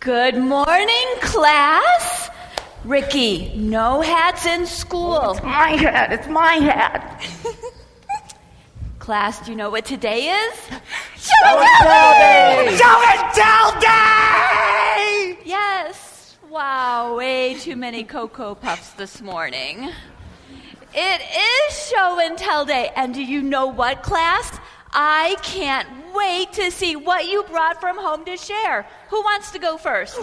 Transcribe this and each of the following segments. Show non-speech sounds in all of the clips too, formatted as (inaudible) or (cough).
Good morning, class. Ricky, no hats in school. It's my hat. It's my hat. (laughs) Class, do you know what today is? Show and tell day. Show and tell day! Yes. Wow, way too many Cocoa Puffs this morning. It is show and tell day. And do you know what, class? I can't wait to see what you brought from home to share. Who wants to go first?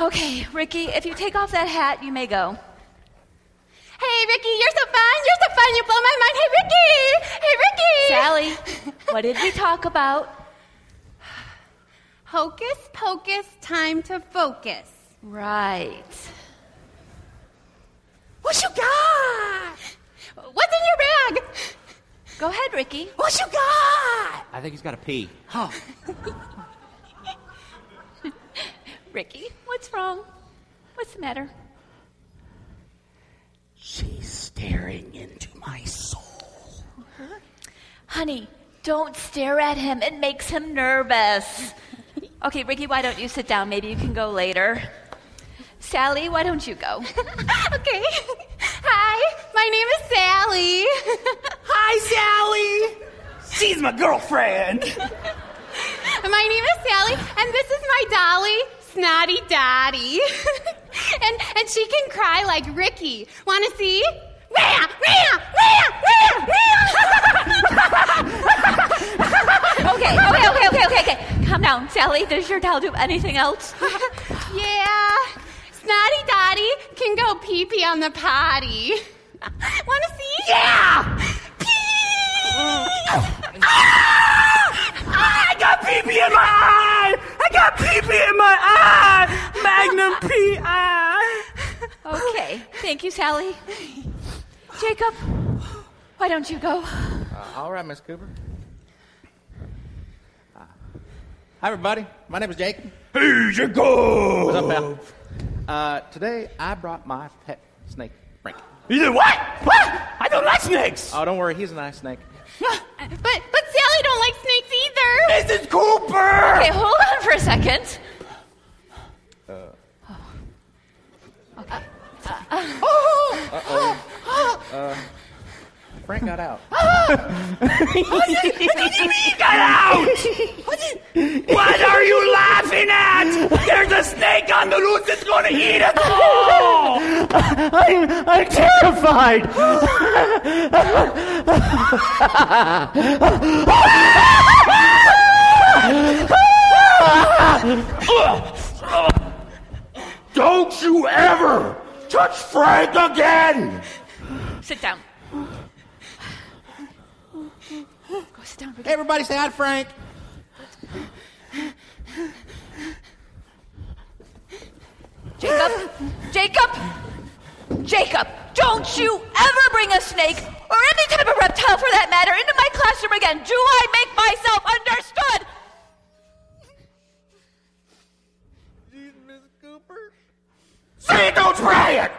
okay, Ricky, if you take off that hat, you may go. Hey, Ricky, you're so fun. You're so fun. You blow my mind. Hey, Ricky. Hey, Ricky. Sally, (laughs) what did we talk about? Hocus pocus, time to focus. Right. What you got? What's in your bag? Go ahead, Ricky. What you got? I think he's got a pee. Huh. (laughs) Ricky, what's wrong? What's the matter? She's staring into my soul. Uh-huh. Honey, don't stare at him. It makes him nervous. (laughs) Okay, Ricky, why don't you sit down? Maybe you can go later. Sally, why don't you go? (laughs) okay. Hi, my name is Sally. (laughs) Hi, Sally! She's my girlfriend! my name is Sally, and this is my dolly, Snotty Dotty. (laughs) and, and she can cry like Ricky. Want to see? Wah, wah, wah, wah, okay, okay, okay, okay, okay, okay. Calm down. Sally, does your doll do anything else? (laughs) yeah. Snotty Dotty can go pee pee on the potty. (laughs) Want to see? Yeah! Pee! (laughs) I got pee pee in my eye! I got pee pee in my eye! Magnum P.I. Okay, thank you, Sally. Jacob, why don't you go? Uh, all right, Miss Cooper. Uh, hi, everybody. My name is Jacob. Hey, Jacob! What's up, pal? Uh, today, I brought my pet snake, Frank. You did what? What? I don't like snakes! Oh, don't worry. He's a nice snake. But, but Sally don't like snakes either. Mrs. Cooper! Okay, hold on for a second. Oh. Oh. (gasps) (gasps) Uh, Frank got out. (laughs) What do you mean got out? (laughs) What are you laughing at? There's a snake on the loose that's gonna eat us all! I'm, I'm terrified! Don't you ever touch Frank again! Sit down. Go sit down, Ricky. Hey, everybody, say hi to Frank. Jacob! Jacob! Jacob! Don't you ever bring a snake, or any type of reptile for that matter, into my classroom again. Do I make myself understood? Miss Cooper. Say it, don't try it!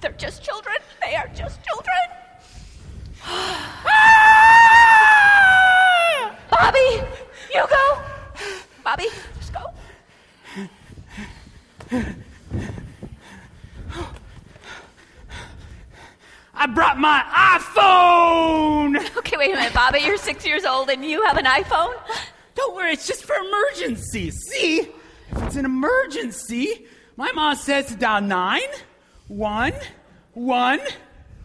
They're just children. They are just children. (gasps) Bobby, you go. Bobby, just go. I brought my iPhone! (laughs) Okay, wait a minute, Bobby. You're six years old and you have an iPhone? Don't worry, it's just for emergencies. See? If it's an emergency, my mom says to dial nine, one, one,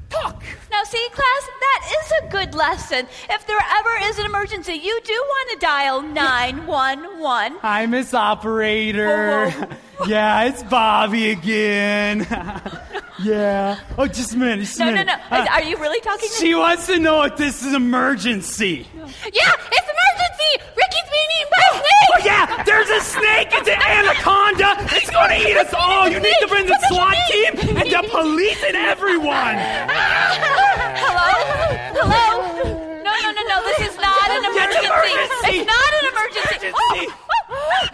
talk. Now, see, class, that is a good lesson. If there ever is an emergency, you do want to dial 911. Hi, Miss Operator. Whoa, (laughs) yeah, it's Bobby again. (laughs) yeah. Oh, just a minute. Just a No, no, no. Uh, Are you really talking to she wants to know if this is emergency. Yeah, it's emergency. Ricky's being eaten by a Oh yeah, there's a snake. It's an anaconda. It's gonna eat us all. You need to bring the SWAT team and the police and everyone. Hello? Hello? No, no, no, no. This is not an emergency. emergency. It's not an emergency. Emergency. Oh, oh. oh.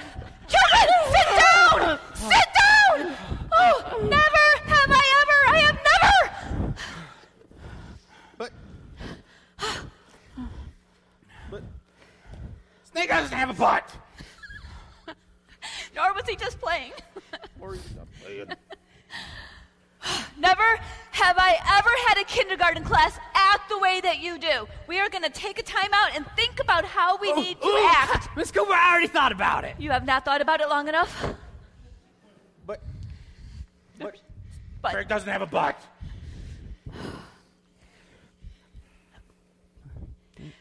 Children, sit down. Sit down. Oh, never have I ever. I have never. But, Snake doesn't have a butt. Nor was he just playing. Or he's not playing. Never have I ever had a kindergarten class act the way that you do. We are going to take a time out and think about how we oh, need to Ooh, act. (laughs) Miss Cooper, I already thought about it. You have not thought about it long enough? But, but But Craig doesn't have a butt.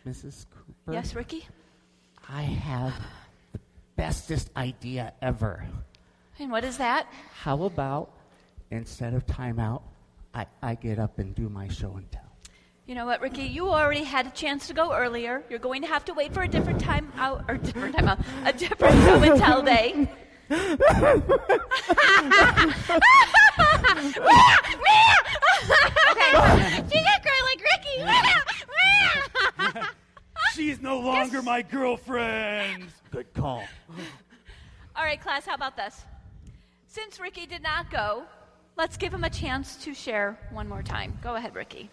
Mrs. Cooper. yes, Ricky? I have the bestest idea ever. And what is that? How about instead of timeout, I, I get up and do my show and tell? You know what, Ricky? You already had a chance to go earlier. You're going to have to wait for a different time out, or different time out, a different show and tell day. (laughs) (laughs) She can cry like Ricky. (laughs) She's no longer my girlfriend. Good call. All right, class, how about this? Since Ricky did not go, let's give him a chance to share one more time. Go ahead, Ricky.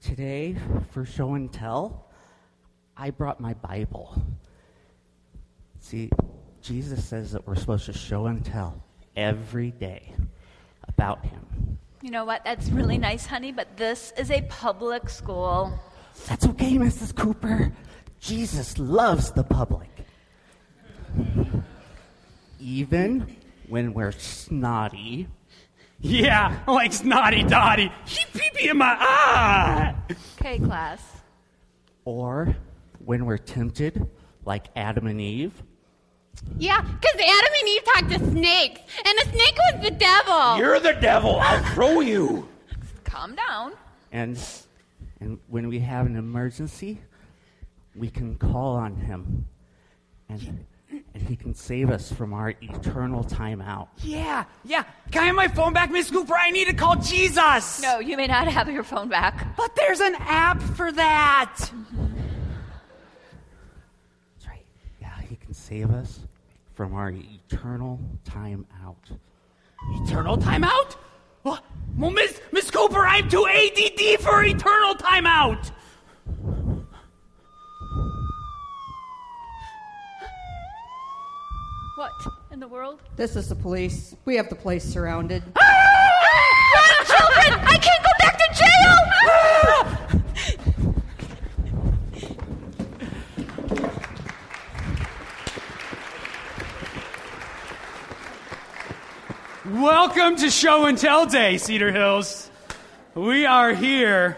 Today, for show and tell, I brought my Bible. See, Jesus says that we're supposed to show and tell every day about him. You know what? That's really nice, honey, but this is a public school. That's okay, Mrs. Cooper. Jesus loves the public. Even when we're snotty, Yeah, like snotty dotty. He pee pee in my eye. Okay, class. or when we're tempted, like Adam and Eve, Yeah, because Adam and Eve talked to snakes, and the snake was the devil. You're the devil. I'll (laughs) throw you. Calm down. and and when we have an emergency, we can call on him, and and he can save us from our eternal timeout. Yeah, yeah. Can I have my phone back, Miss Cooper? I need to call Jesus. No, you may not have your phone back. But there's an app for that. That's right. Yeah, he can save us from our eternal timeout. Eternal timeout? Well, well Miss Miss Cooper, I'm too ADD for eternal timeout. What in the world? This is the police. We have the place surrounded. Ah! Run, children! I can't go back to jail! Welcome to Show and Tell Day, Cedar Hills. We are here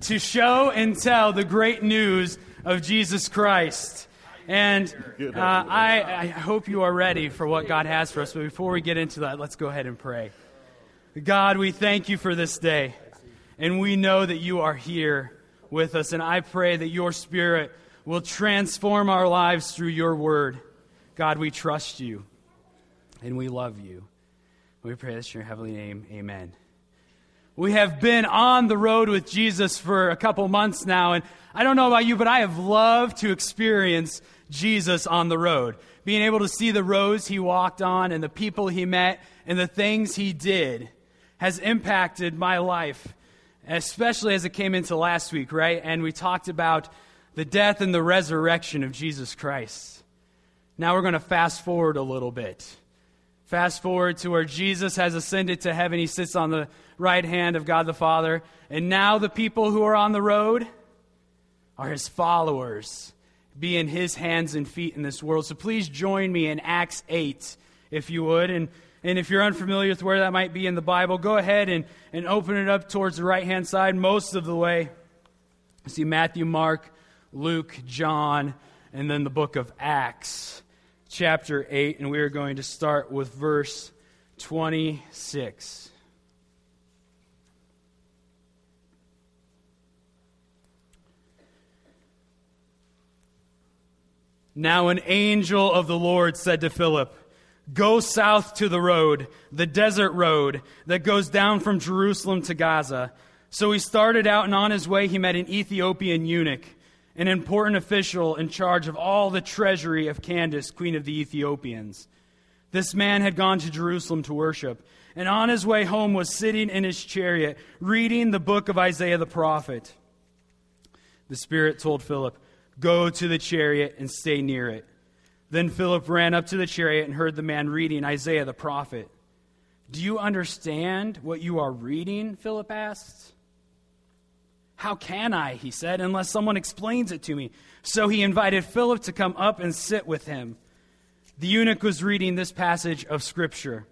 to show and tell the great news of Jesus Christ. And uh, I, I hope you are ready for what God has for us. But before we get into that, let's go ahead and pray. God, we thank you for this day. And we know that you are here with us. And I pray that your spirit will transform our lives through your word. God, we trust you and we love you. We pray this in your heavenly name. Amen. We have been on the road with Jesus for a couple months now, and I don't know about you, but I have loved to experience Jesus on the road. Being able to see the roads he walked on and the people he met and the things he did has impacted my life, especially as it came into last week, right? And we talked about the death and the resurrection of Jesus Christ. Now we're going to fast forward a little bit. Fast forward to where Jesus has ascended to heaven. He sits on the right hand of God the Father. And now the people who are on the road are his followers, being his hands and feet in this world. So please join me in Acts 8, if you would. And, and if you're unfamiliar with where that might be in the Bible, go ahead and, and open it up towards the right hand side most of the way. See Matthew, Mark, Luke, John, and then the book of Acts chapter 8, and we are going to start with verse 26. Now, an angel of the Lord said to Philip, Go south to the road, the desert road that goes down from Jerusalem to Gaza. So he started out, and on his way, he met an Ethiopian eunuch an important official in charge of all the treasury of Candace, queen of the Ethiopians. This man had gone to Jerusalem to worship, and on his way home was sitting in his chariot, reading the book of Isaiah the prophet. The Spirit told Philip, Go to the chariot and stay near it. Then Philip ran up to the chariot and heard the man reading Isaiah the prophet. Do you understand what you are reading? Philip asked. How can I, he said, unless someone explains it to me? So he invited Philip to come up and sit with him. The eunuch was reading this passage of Scripture.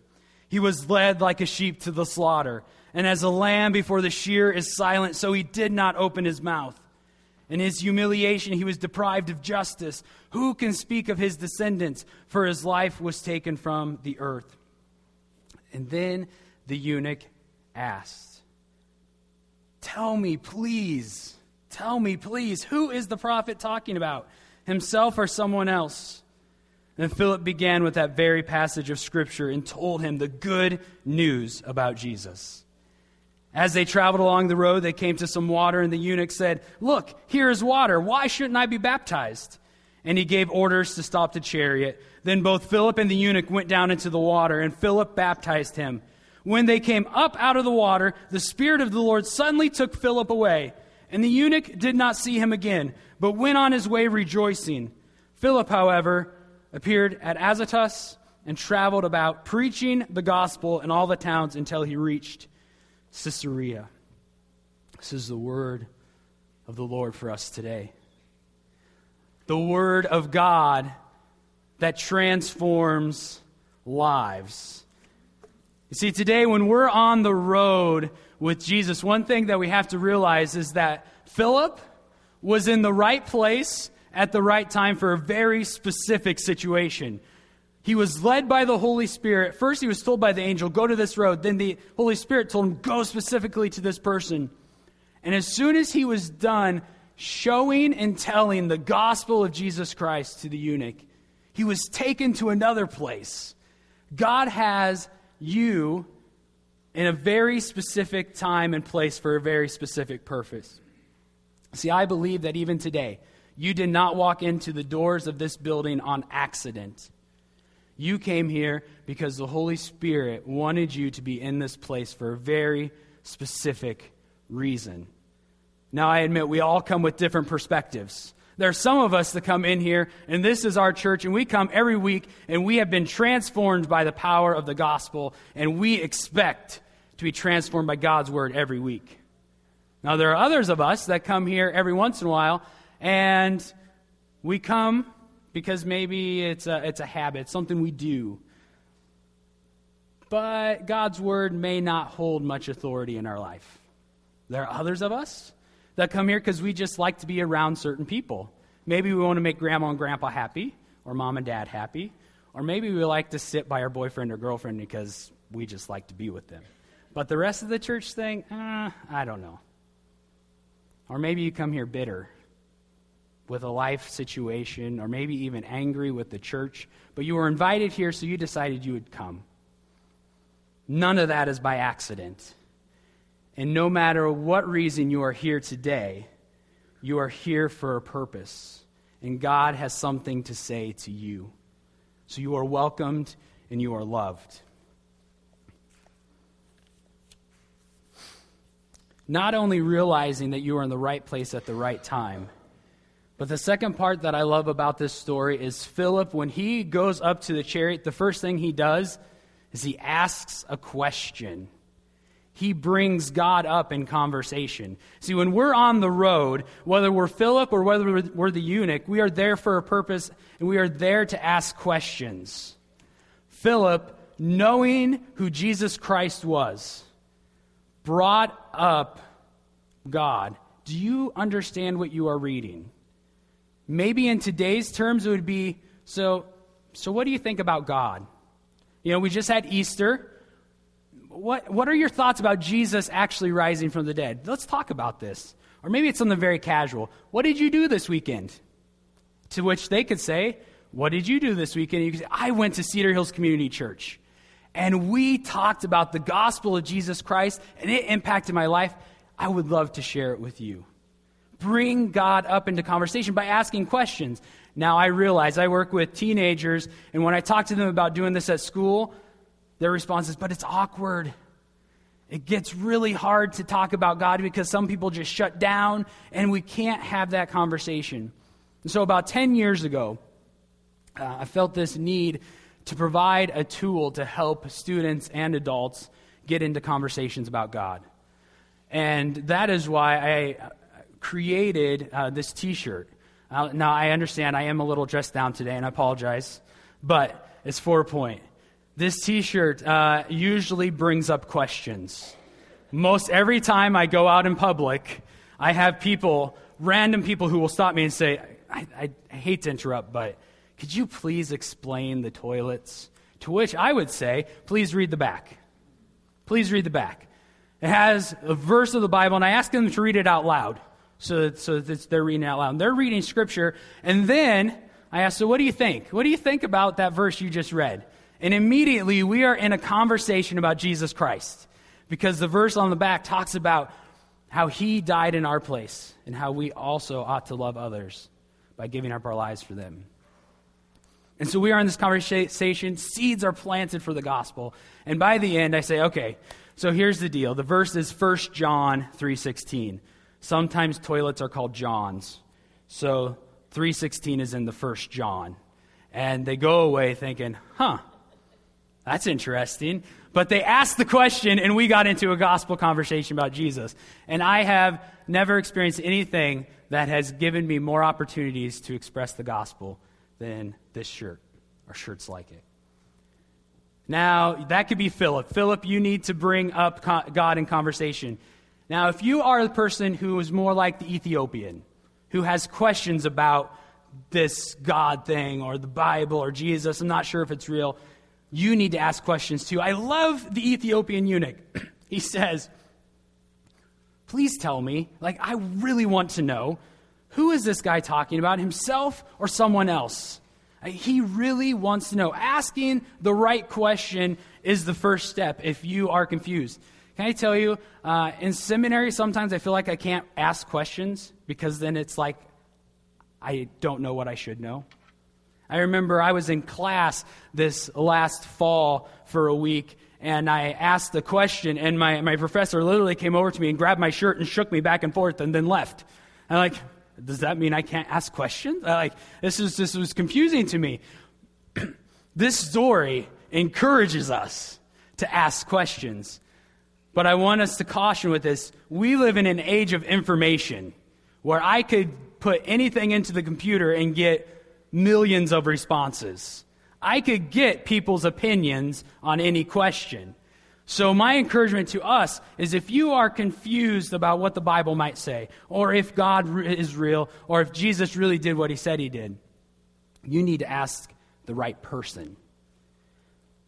He was led like a sheep to the slaughter, and as a lamb before the shear is silent, so he did not open his mouth. In his humiliation, he was deprived of justice. Who can speak of his descendants? For his life was taken from the earth. And then the eunuch asked, Tell me, please, tell me, please, who is the prophet talking about? Himself or someone else? And Philip began with that very passage of Scripture and told him the good news about Jesus. As they traveled along the road, they came to some water, and the eunuch said, Look, here is water. Why shouldn't I be baptized? And he gave orders to stop the chariot. Then both Philip and the eunuch went down into the water, and Philip baptized him. When they came up out of the water, the Spirit of the Lord suddenly took Philip away, and the eunuch did not see him again, but went on his way rejoicing. Philip, however, appeared at Azotus and traveled about, preaching the gospel in all the towns until he reached Caesarea. This is the word of the Lord for us today. The word of God that transforms lives. You see, today when we're on the road with Jesus, one thing that we have to realize is that Philip was in the right place at the right time for a very specific situation. He was led by the Holy Spirit. First, he was told by the angel, Go to this road. Then the Holy Spirit told him, Go specifically to this person. And as soon as he was done showing and telling the gospel of Jesus Christ to the eunuch, he was taken to another place. God has you in a very specific time and place for a very specific purpose. See, I believe that even today, you did not walk into the doors of this building on accident. You came here because the Holy Spirit wanted you to be in this place for a very specific reason. Now, I admit we all come with different perspectives. There are some of us that come in here, and this is our church, and we come every week, and we have been transformed by the power of the gospel, and we expect to be transformed by God's word every week. Now, there are others of us that come here every once in a while, and we come because maybe it's a, it's a habit, something we do. But God's word may not hold much authority in our life. There are others of us that come here because we just like to be around certain people. Maybe we want to make grandma and grandpa happy, or mom and dad happy, or maybe we like to sit by our boyfriend or girlfriend because we just like to be with them. But the rest of the church thing, uh, I don't know. Or maybe you come here bitter with a life situation, or maybe even angry with the church, but you were invited here, so you decided you would come. None of that is by accident. And no matter what reason you are here today, you are here for a purpose. And God has something to say to you. So you are welcomed and you are loved. Not only realizing that you are in the right place at the right time, but the second part that I love about this story is Philip, when he goes up to the chariot, the first thing he does is he asks a question he brings God up in conversation. See, when we're on the road, whether we're Philip or whether we're the eunuch, we are there for a purpose and we are there to ask questions. Philip, knowing who Jesus Christ was, brought up God. Do you understand what you are reading? Maybe in today's terms, it would be so, so what do you think about God? You know, we just had Easter what, what are your thoughts about Jesus actually rising from the dead? Let's talk about this. Or maybe it's something very casual. What did you do this weekend? To which they could say, What did you do this weekend? You could say, I went to Cedar Hills Community Church. And we talked about the gospel of Jesus Christ, and it impacted my life. I would love to share it with you. Bring God up into conversation by asking questions. Now, I realize I work with teenagers, and when I talk to them about doing this at school, their response is, but it's awkward. it gets really hard to talk about God because some people just shut down and we can't have that conversation. And so, about 10 years ago, uh, I felt this need to provide a tool to help students and adults get into conversations about God. And that is why I created uh, this t shirt. Uh, now, I understand I am a little dressed down today, and I apologize, but it's for a point. This t shirt uh, usually brings up questions. Most every time I go out in public, I have people, random people, who will stop me and say, I, I, hate to interrupt, but could you please explain the toilets? To which I would say, please read the back. Please read the back. It has a verse of the Bible, and I ask them to read it out loud. So, so that they're reading it out loud. And they're reading scripture, and then I ask, so what do you think? What do you think about that verse you just read? And immediately we are in a conversation about Jesus Christ because the verse on the back talks about how he died in our place and how we also ought to love others by giving up our lives for them. And so we are in this conversation, seeds are planted for the gospel. And by the end I say, okay, so here's the deal. The verse is 1 John 3:16. Sometimes toilets are called Johns. So 3:16 is in the 1 John. And they go away thinking, "Huh, that's interesting. But they asked the question, and we got into a gospel conversation about Jesus. And I have never experienced anything that has given me more opportunities to express the gospel than this shirt, or shirts like it. Now, that could be Philip. Philip, you need to bring up God in conversation. Now, if you are the person who is more like the Ethiopian, who has questions about this God thing or the Bible or Jesus, I'm not sure if it's real you need to ask questions too. I love the Ethiopian eunuch. (clears throat) he says, Please tell me, like, I really want to know, who is this guy talking about, himself or someone else? He really wants to know. Asking the right question is the first step if you are confused. Can I tell you, uh, in seminary, sometimes I feel like I can't ask questions because then it's like I don't know what I should know. I remember I was in class this last fall for a week, and I asked the question, and my, my professor literally came over to me and grabbed my shirt and shook me back and forth and then left. I'm like, does that mean I can't ask questions? I like, this, is, this was confusing to me. (clears throat) this story encourages us to ask questions. But I want us to caution with this. We live in an age of information where I could put anything into the computer and get millions of responses. I could get people's opinions on any question. So, my encouragement to us is if you are confused about what the Bible might say, or if God is real, or if Jesus really did what he said he did, you need to ask the right person.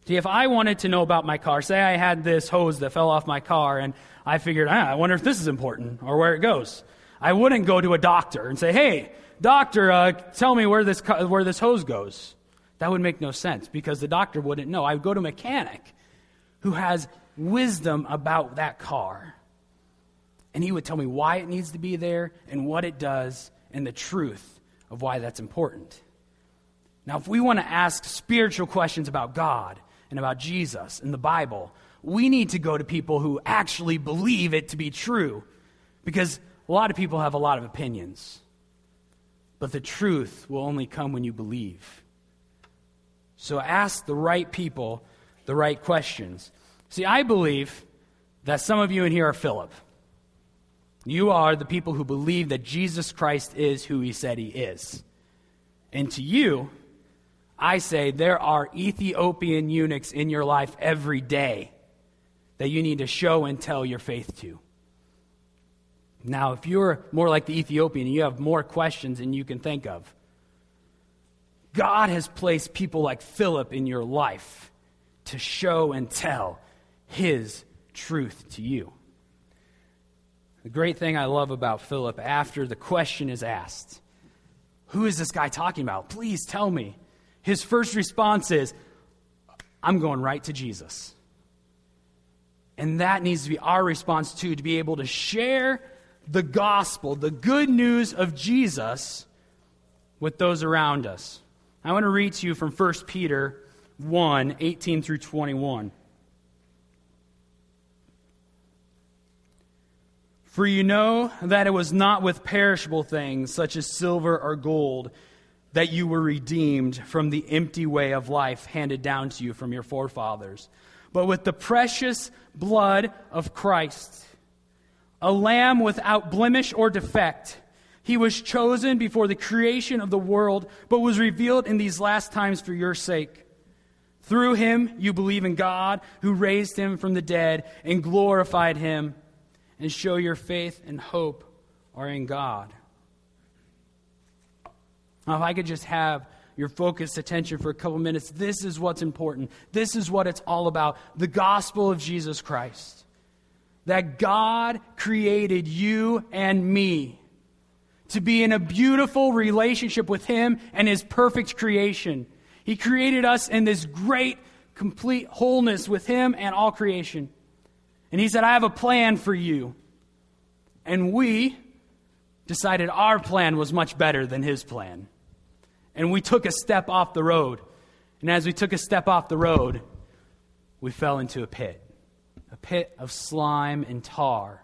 See, if I wanted to know about my car, say I had this hose that fell off my car, and I figured, ah, I wonder if this is important or where it goes. I wouldn't go to a doctor and say, hey, Doctor, uh, tell me where this, where this hose goes. That would make no sense because the doctor wouldn't know. I would go to a mechanic who has wisdom about that car. And he would tell me why it needs to be there and what it does and the truth of why that's important. Now, if we want to ask spiritual questions about God and about Jesus and the Bible, we need to go to people who actually believe it to be true because a lot of people have a lot of opinions. But the truth will only come when you believe. So ask the right people the right questions. See, I believe that some of you in here are Philip. You are the people who believe that Jesus Christ is who he said he is. And to you, I say there are Ethiopian eunuchs in your life every day that you need to show and tell your faith to. Now, if you're more like the Ethiopian and you have more questions than you can think of, God has placed people like Philip in your life to show and tell his truth to you. The great thing I love about Philip, after the question is asked, Who is this guy talking about? Please tell me. His first response is, I'm going right to Jesus. And that needs to be our response too, to be able to share the gospel, the good news of Jesus, with those around us. I want to read to you from 1 Peter 1 18 through 21. For you know that it was not with perishable things, such as silver or gold, that you were redeemed from the empty way of life handed down to you from your forefathers, but with the precious blood of Christ, a lamb without blemish or defect. He was chosen before the creation of the world, but was revealed in these last times for your sake. Through him, you believe in God, who raised him from the dead and glorified him and show your faith and hope are in God. Now, if I could just have your focused attention for a couple minutes, this is what's important. This is what it's all about the gospel of Jesus Christ. That God created you and me to be in a beautiful relationship with Him and His perfect creation. He created us in this great, complete wholeness with Him and all creation. And he said, I have a plan for you. And we decided our plan was much better than his plan. And we took a step off the road. And as we took a step off the road, we fell into a pit a pit of slime and tar.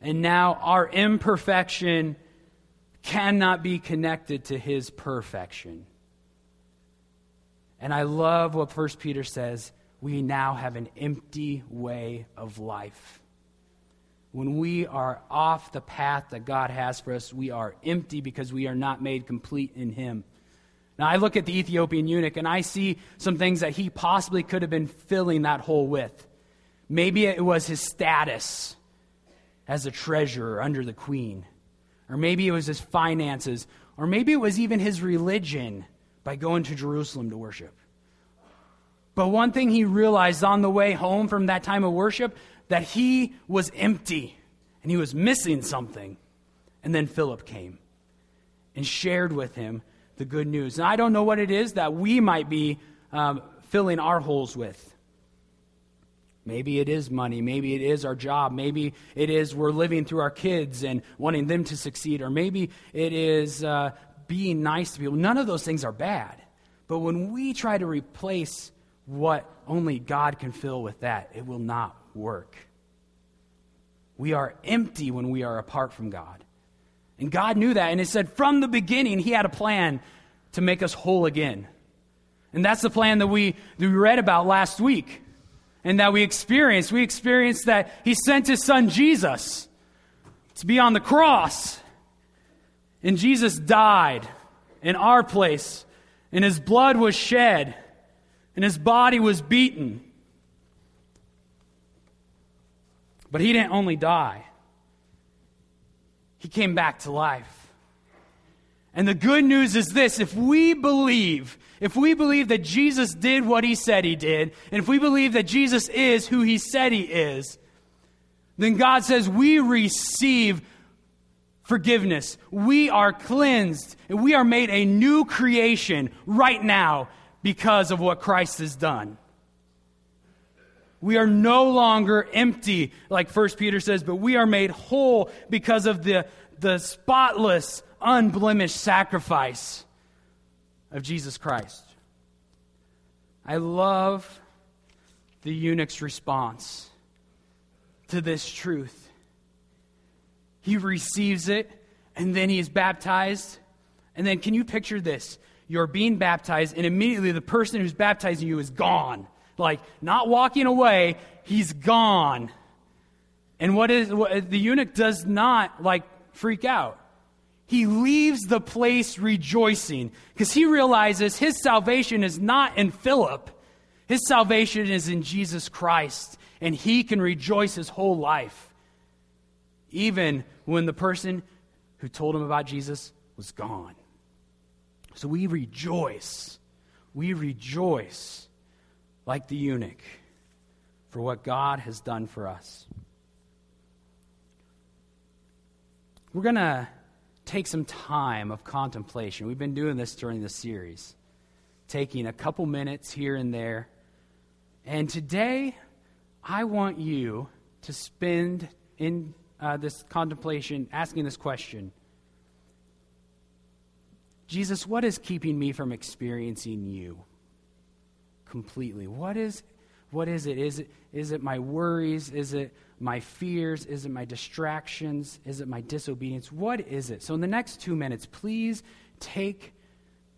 And now our imperfection cannot be connected to his perfection. And I love what First Peter says we now have an empty way of life. When we are off the path that God has for us, we are empty because we are not made complete in Him. Now, I look at the Ethiopian eunuch and I see some things that he possibly could have been filling that hole with. Maybe it was his status as a treasurer under the queen, or maybe it was his finances, or maybe it was even his religion by going to Jerusalem to worship. But one thing he realized on the way home from that time of worship that he was empty and he was missing something. And then Philip came and shared with him the good news. And I don't know what it is that we might be um, filling our holes with. Maybe it is money. Maybe it is our job. Maybe it is we're living through our kids and wanting them to succeed. Or maybe it is uh, being nice to people. None of those things are bad. But when we try to replace what only God can fill with that, it will not work. We are empty when we are apart from God. And God knew that. And it said from the beginning, He had a plan to make us whole again. And that's the plan that we, that we read about last week and that we experienced. We experienced that He sent His Son Jesus to be on the cross. And Jesus died in our place, and His blood was shed and his body was beaten. But he didn't only die, he came back to life. And the good news is this if we believe, if we believe that Jesus did what he said he did, and if we believe that Jesus is who he said he is, then God says we receive forgiveness. We are cleansed, and we are made a new creation right now because of what Christ has done. We are no longer empty, like 1 Peter says, but we are made whole because of the, the spotless, unblemished sacrifice of Jesus Christ. I love the eunuch's response to this truth. He receives it, and then he is baptized. And then, can you picture this? you're being baptized, and immediately the person who's baptizing you is gone. Like, not walking away, he's gone. And what is what, the eunuch does not like freak out. He leaves the place rejoicing because he realizes his salvation is not in Philip. His salvation is in Jesus Christ, and he can rejoice his whole life, even when the person who told him about Jesus was gone. So we rejoice. We rejoice like the eunuch for what God has done for us. We're going to take some time of contemplation. We've been doing this during the series, taking a couple minutes here and there. And today, I want you to spend in uh, this contemplation asking this question Jesus, what is keeping me from experiencing you completely? What is, What is it? Is it, is it my worries? Is it my fears? Is it my distractions? Is it my disobedience? What is it? So, in the next two minutes, please take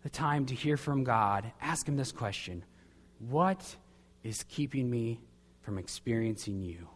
the time to hear from God. Ask Him this question What is keeping me from experiencing you?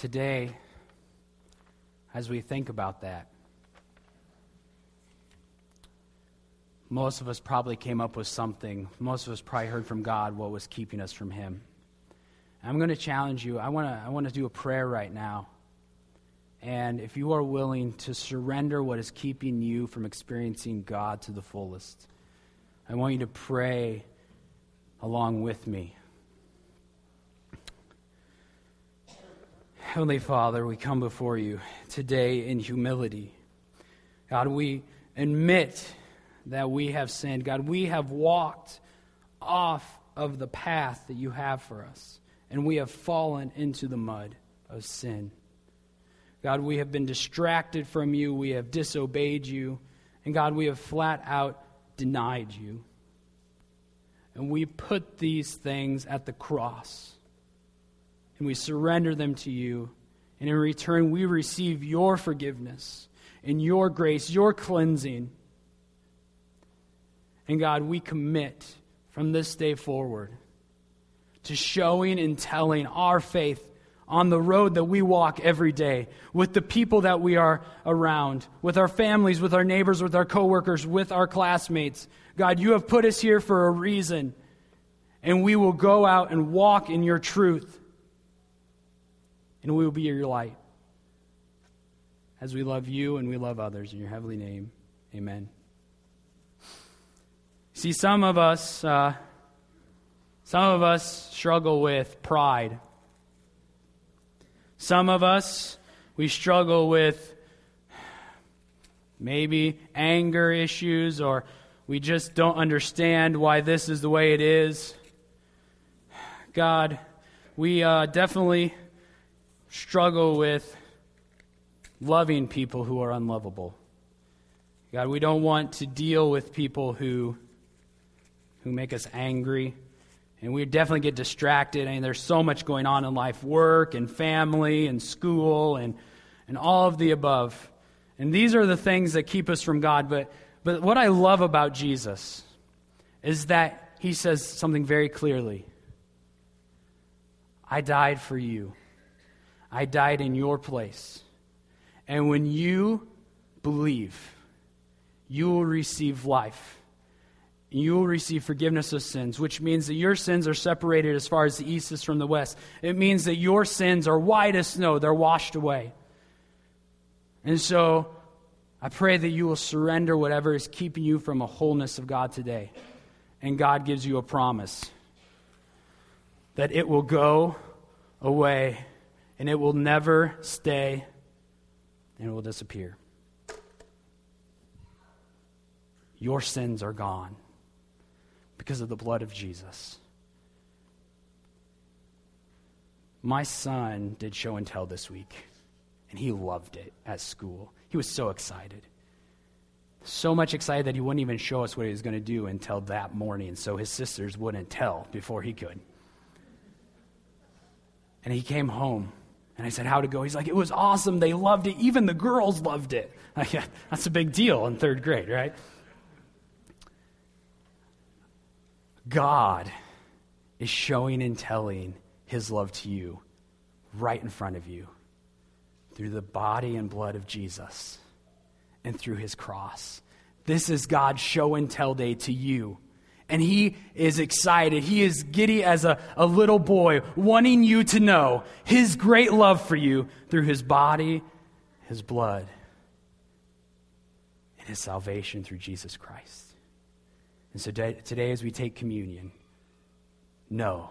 Today, as we think about that, most of us probably came up with something. Most of us probably heard from God what was keeping us from Him. I'm going to challenge you. I want to I want to do a prayer right now. And if you are willing to surrender what is keeping you from experiencing God to the fullest, I want you to pray along with me. Heavenly Father, we come before you today in humility. God, we admit that we have sinned. God, we have walked off of the path that you have for us, and we have fallen into the mud of sin. God, we have been distracted from you, we have disobeyed you, and God, we have flat out denied you. And we put these things at the cross and we surrender them to you. And in return, we receive your forgiveness and your grace, your cleansing. And God, we commit from this day forward to showing and telling our faith on the road that we walk every day, with the people that we are around, with our families, with our neighbors, with our coworkers, with our classmates. God, you have put us here for a reason, and we will go out and walk in your truth and we will be your light as we love you and we love others. In your heavenly name, amen. See, some of us, uh, some of us struggle with pride. Some of us, we struggle with maybe anger issues or we just don't understand why this is the way it is. God, we uh, definitely struggle with loving people who are unlovable. God, we don't want to deal with people who, who make us angry. And we definitely get distracted. I mean, there's so much going on in life work and family and school and, and all of the above. And these are the things that keep us from God. But, but what I love about Jesus is that he says something very clearly I died for you. I died in your place. And when you believe, you will receive life. you will receive forgiveness of sins, which means that your sins are separated as far as the east is from the west. It means that your sins are white as snow, they're washed away. And so I pray that you will surrender whatever is keeping you from a wholeness of God today. And God gives you a promise that it will go away and it will never stay and it will disappear. Your sins are gone because of the blood of Jesus. My son did show and tell this week, and he loved it at school. He was so excited. So much excited that he wouldn't even show us what he was going to do until that morning, so his sisters wouldn't tell before he could. And he came home, and I said, How'd it go? He's like, It was awesome. They loved it. Even the girls loved it. (laughs) Like, that's a big deal in third grade, right? God is showing and telling his love to you right in front of you through the body and blood of Jesus and through his cross. This is God's show and tell day to you. And he is excited. He is giddy as a, a little boy, wanting you to know his great love for you through his body, his blood, and his salvation through Jesus Christ. And so today, today, as we take communion, know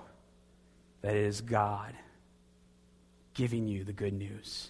that it is God giving you the good news.